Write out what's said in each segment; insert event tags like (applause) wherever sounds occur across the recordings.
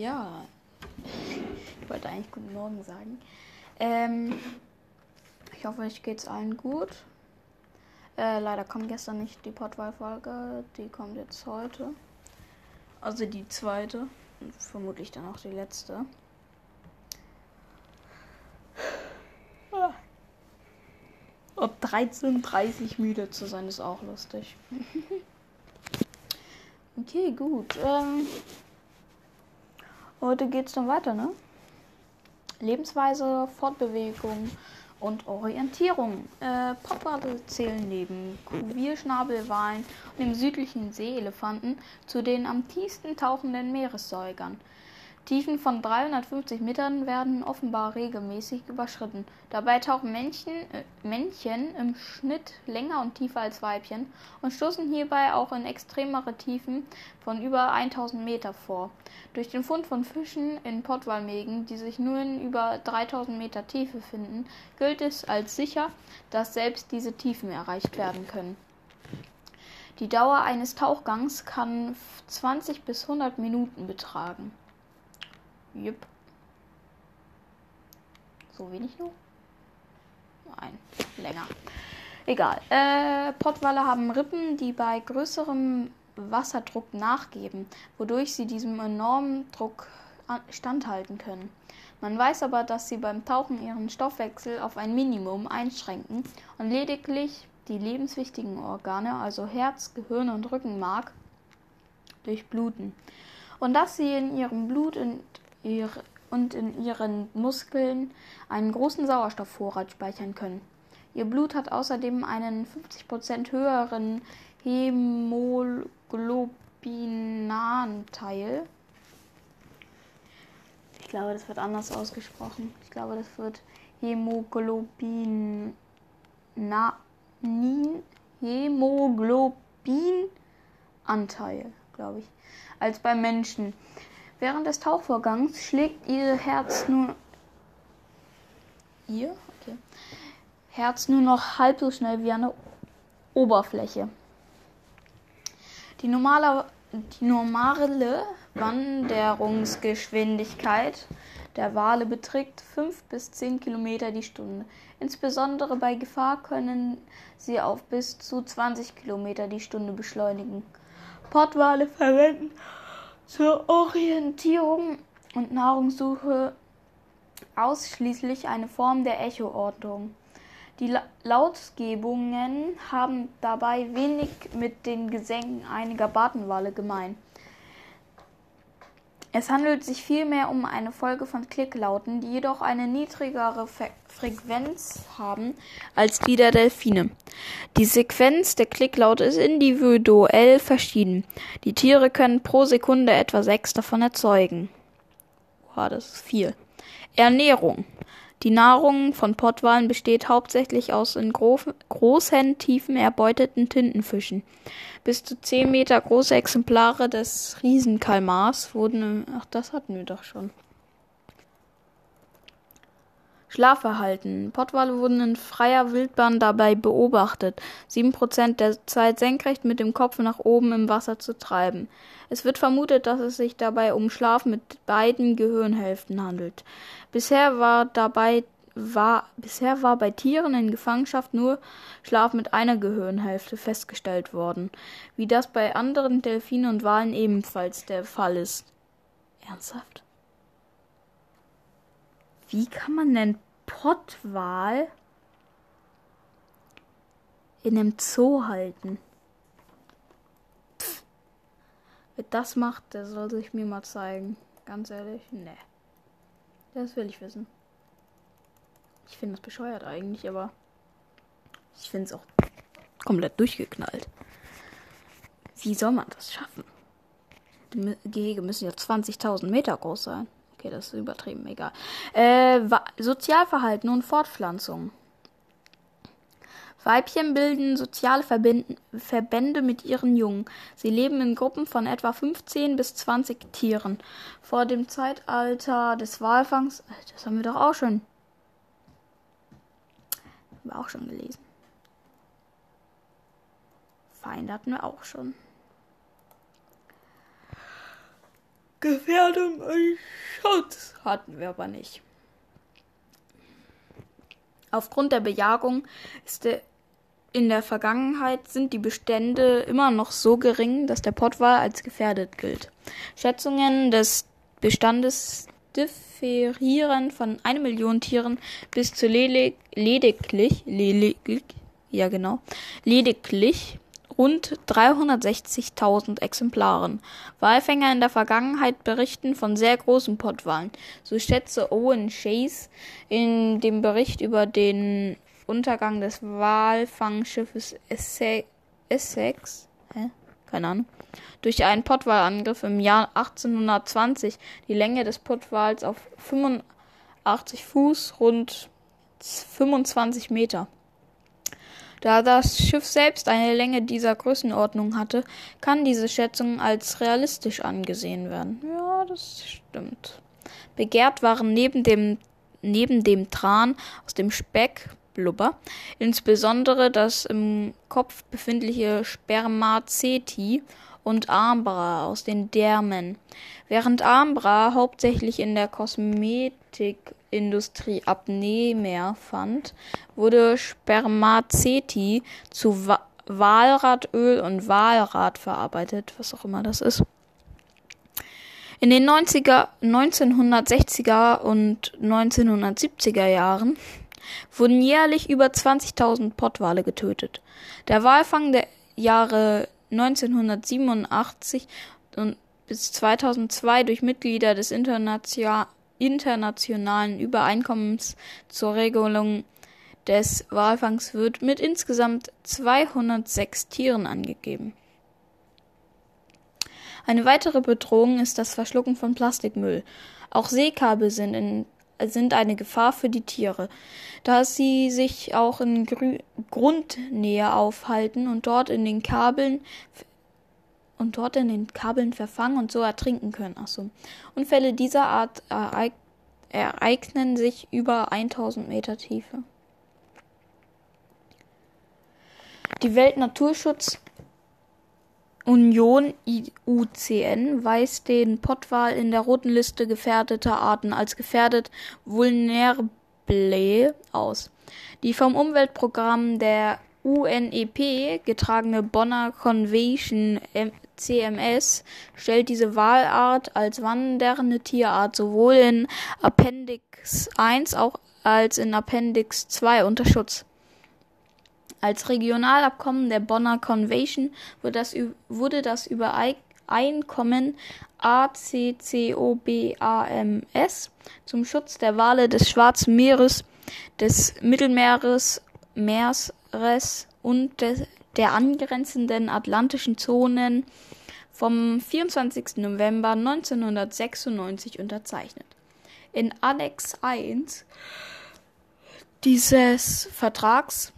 ja, ich wollte eigentlich guten Morgen sagen. Ähm, ich hoffe, euch geht's allen gut. Äh, leider kam gestern nicht die Portwahl-Folge, die kommt jetzt heute. Also die zweite und vermutlich dann auch die letzte. Ob 13.30 müde zu sein, ist auch lustig. (laughs) okay, gut. Ähm, heute geht's dann weiter, ne? Lebensweise, Fortbewegung und Orientierung. Äh, Pottwale zählen neben Kuhwierschnabelwalen und dem südlichen Seeelefanten zu den am tiefsten tauchenden Meeressäugern. Tiefen von 350 Metern werden offenbar regelmäßig überschritten. Dabei tauchen Männchen, äh, Männchen im Schnitt länger und tiefer als Weibchen und stoßen hierbei auch in extremere Tiefen von über 1000 Meter vor. Durch den Fund von Fischen in Pottwalmägen, die sich nur in über 3000 Meter Tiefe finden, gilt es als sicher, dass selbst diese Tiefen erreicht werden können. Die Dauer eines Tauchgangs kann 20 bis 100 Minuten betragen. Jupp. So wenig nur? Nein, länger. Egal. Äh, Pottwale haben Rippen, die bei größerem Wasserdruck nachgeben, wodurch sie diesem enormen Druck standhalten können. Man weiß aber, dass sie beim Tauchen ihren Stoffwechsel auf ein Minimum einschränken und lediglich die lebenswichtigen Organe, also Herz, Gehirn und Rückenmark, durchbluten. Und dass sie in ihrem Blut und ihre, und in ihren Muskeln einen großen Sauerstoffvorrat speichern können. Ihr Blut hat außerdem einen 50% höheren Hämoglobinanteil. Ich glaube, das wird anders ausgesprochen. Ich glaube, das wird Hämoglobin Hämoglobinanteil, glaube ich, als beim Menschen. Während des Tauchvorgangs schlägt ihr Herz nur ihr okay. Herz nur noch halb so schnell wie eine Oberfläche. Die normale, die normale Wanderungsgeschwindigkeit der Wale beträgt 5 bis 10 Kilometer die Stunde. Insbesondere bei Gefahr können sie auf bis zu 20 Kilometer die Stunde beschleunigen. Pottwale verwenden zur Orientierung und Nahrungssuche ausschließlich eine Form der Echoortung. Die Lautgebungen haben dabei wenig mit den Gesängen einiger Bartenwale gemein. Es handelt sich vielmehr um eine Folge von Klicklauten, die jedoch eine niedrigere Fe Frequenz haben als die der Delfine. Die Sequenz der Klicklaute ist individuell verschieden. Die Tiere können pro Sekunde etwa sechs davon erzeugen. Boah, das ist viel. Ernährung. Die Nahrung von Pottwalen besteht hauptsächlich aus in gro großen Tiefen erbeuteten Tintenfischen. Bis zu 10 Meter große Exemplare des Riesenkalmars wurden ach, das hatten wir doch schon. Schlafverhalten. Pottwale wurden in freier Wildbahn dabei beobachtet, sieben Prozent der Zeit senkrecht mit dem Kopf nach oben im Wasser zu treiben. Es wird vermutet, dass es sich dabei um Schlaf mit beiden Gehirnhälften handelt. Bisher war dabei war, bisher war bei Tieren in Gefangenschaft nur Schlaf mit einer Gehirnhälfte festgestellt worden, wie das bei anderen Delfinen und Walen ebenfalls der Fall ist. Ernsthaft? Wie kann man denn Pottwal in einem Zoo halten? Wer das macht, der soll sich mir mal zeigen. Ganz ehrlich, ne. Das will ich wissen. Ich finde das bescheuert eigentlich, aber ich finde es auch komplett durchgeknallt. Wie soll man das schaffen? Die Gehege müssen ja 20.000 Meter groß sein. Okay, das ist übertrieben, egal. Äh, Sozialverhalten und Fortpflanzung. Weibchen bilden soziale Verbände mit ihren Jungen. Sie leben in Gruppen von etwa 15 bis 20 Tieren. Vor dem Zeitalter des Walfangs, das haben wir doch auch schon. Haben wir auch schon gelesen. Feinde hatten wir auch schon. Gefährdung und Schutz hatten wir aber nicht. Aufgrund der Bejagung ist der in der Vergangenheit sind die Bestände immer noch so gering, dass der Pottwal als gefährdet gilt. Schätzungen des Bestandes differieren von einer Million Tieren bis zu ledig lediglich, lediglich, ja genau, lediglich rund 360.000 Exemplaren. Walfänger in der Vergangenheit berichten von sehr großen Pottwalen. So schätze Owen Chase in dem Bericht über den Untergang des Walfangschiffes Essex, hä? keine Ahnung, durch einen Pottwalangriff im Jahr 1820 die Länge des Pottwals auf 85 Fuß, rund 25 Meter. Da das Schiff selbst eine Länge dieser Größenordnung hatte, kann diese Schätzung als realistisch angesehen werden. Ja, das stimmt. Begehrt waren neben dem, neben dem Tran aus dem Speck Blubber, insbesondere das im Kopf befindliche Spermaceti und Ambra aus den Dermen. Während Ambra hauptsächlich in der Kosmetikindustrie Abnehmer fand, wurde Spermaceti zu Wa Walratöl und Walrat verarbeitet, was auch immer das ist. In den 90er, 1960er und 1970er Jahren wurden jährlich über 20.000 Pottwale getötet. Der Walfang der Jahre 1987 und bis 2002 durch Mitglieder des internationalen Übereinkommens zur Regelung des Walfangs wird mit insgesamt 206 Tieren angegeben. Eine weitere Bedrohung ist das Verschlucken von Plastikmüll. Auch Seekabel sind in sind eine Gefahr für die Tiere, da sie sich auch in Grü Grundnähe aufhalten und dort in den Kabeln und dort in den Kabeln verfangen und so ertrinken können. Achso. Unfälle dieser Art ereig ereignen sich über 1000 Meter Tiefe. Die Weltnaturschutz Union IUCN weist den Pottwal in der roten Liste gefährdeter Arten als gefährdet vulnerable aus. Die vom Umweltprogramm der UNEP getragene Bonner Convention CMS stellt diese Walart als wandernde Tierart sowohl in Appendix 1 auch als in Appendix 2 unter Schutz. Als Regionalabkommen der Bonner Convention das, wurde das Übereinkommen ACCOBAMS zum Schutz der Wale des Schwarzen Meeres, des Mittelmeeres, Meeres und des, der angrenzenden atlantischen Zonen vom 24. November 1996 unterzeichnet. In Annex 1 dieses Vertrags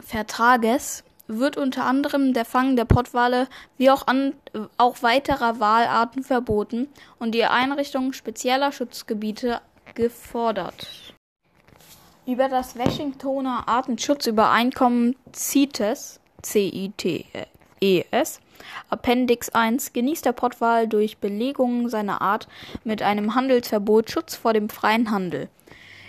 Vertrages wird unter anderem der Fang der Pottwale wie auch, an, auch weiterer Walarten verboten und die Einrichtung spezieller Schutzgebiete gefordert. Über das Washingtoner Artenschutzübereinkommen CITES, C-I-T-E-S, Appendix 1 genießt der Pottwal durch Belegung seiner Art mit einem Handelsverbot Schutz vor dem freien Handel.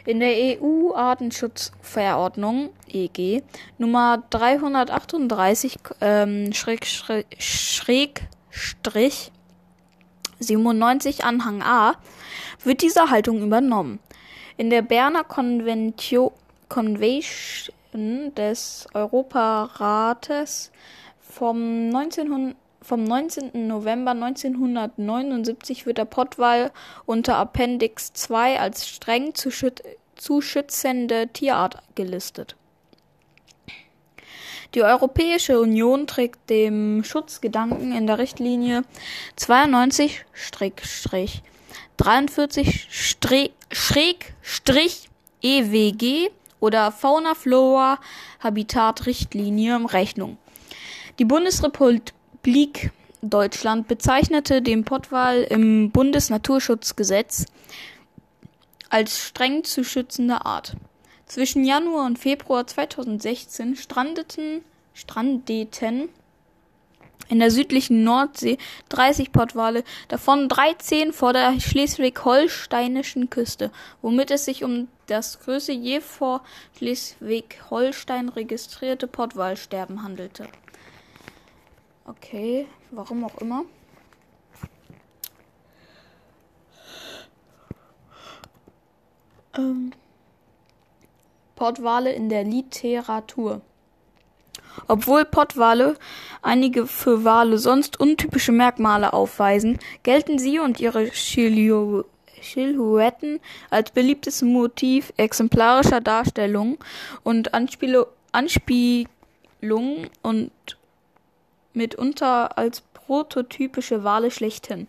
In der EU-Artenschutzverordnung (EG) Nummer 338 ähm, Schräg, Schräg, Strich 97 Anhang A wird diese Haltung übernommen. In der Berner Konventio Convention des Europarates vom 1900 vom 19. November 1979 wird der Pottwal unter Appendix 2 als streng zu, schüt zu schützende Tierart gelistet. Die Europäische Union trägt dem Schutzgedanken in der Richtlinie 92-43-EWG oder Fauna Flora Habitat Richtlinie Rechnung. Die Bundesrepublik Republik Deutschland bezeichnete den Pottwal im Bundesnaturschutzgesetz als streng zu schützende Art. Zwischen Januar und Februar 2016 strandeten strandeten in der südlichen Nordsee 30 Pottwale, davon 13 vor der schleswig-holsteinischen Küste, womit es sich um das größte je vor Schleswig-Holstein registrierte Pottwalsterben handelte. Okay, warum auch immer. Ähm, Pottwale in der Literatur. Obwohl Pottwale einige für Wale sonst untypische Merkmale aufweisen, gelten sie und ihre Silhouetten als beliebtes Motiv exemplarischer Darstellungen und Anspielungen und mitunter als prototypische Wale schlechthin.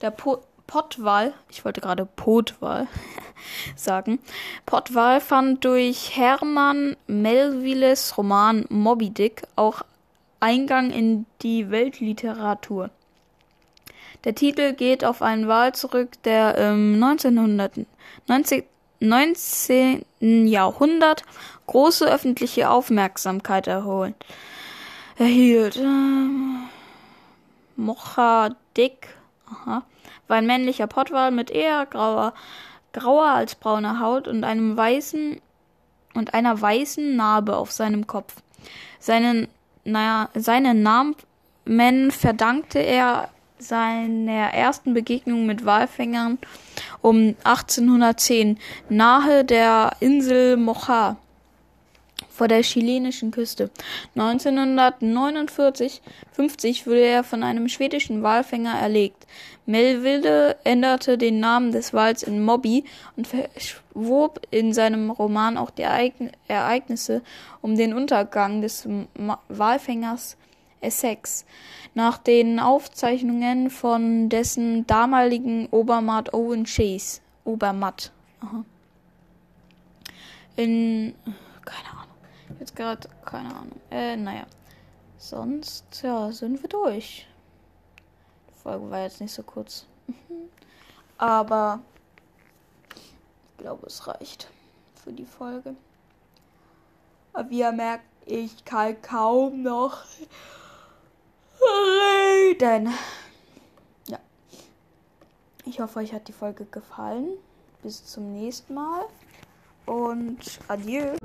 Der po Pottwal, ich wollte gerade Potwal (laughs) sagen, Pottwal fand durch Hermann Melvilles Roman Moby Dick auch Eingang in die Weltliteratur. Der Titel geht auf einen Wal zurück, der im 1900, 19, 19. Jahrhundert große öffentliche Aufmerksamkeit erholt, erhielt. Ähm, Mochadik aha, war ein männlicher Pottwal mit eher grauer, grauer als brauner Haut und einem weißen und einer weißen Narbe auf seinem Kopf. Seinen, naja, seinen Namen verdankte er seiner ersten Begegnung mit Walfängern um 1810 nahe der Insel Mocha vor der chilenischen Küste. 1949 50 wurde er von einem schwedischen Walfänger erlegt. Melville änderte den Namen des Wals in Mobby und verschwob in seinem Roman auch die Ereignisse um den Untergang des Walfängers Essex. Nach den Aufzeichnungen von dessen damaligen Obermatt Owen Chase. Obermatt. Aha. In. Keine Ahnung. Jetzt gerade. Keine Ahnung. Äh, naja. Sonst, ja, sind wir durch. Die Folge war jetzt nicht so kurz. Aber ich glaube, es reicht für die Folge. Aber wie ihr merkt, ich kann kaum noch reden. Ja. Ich hoffe, euch hat die Folge gefallen. Bis zum nächsten Mal und adieu.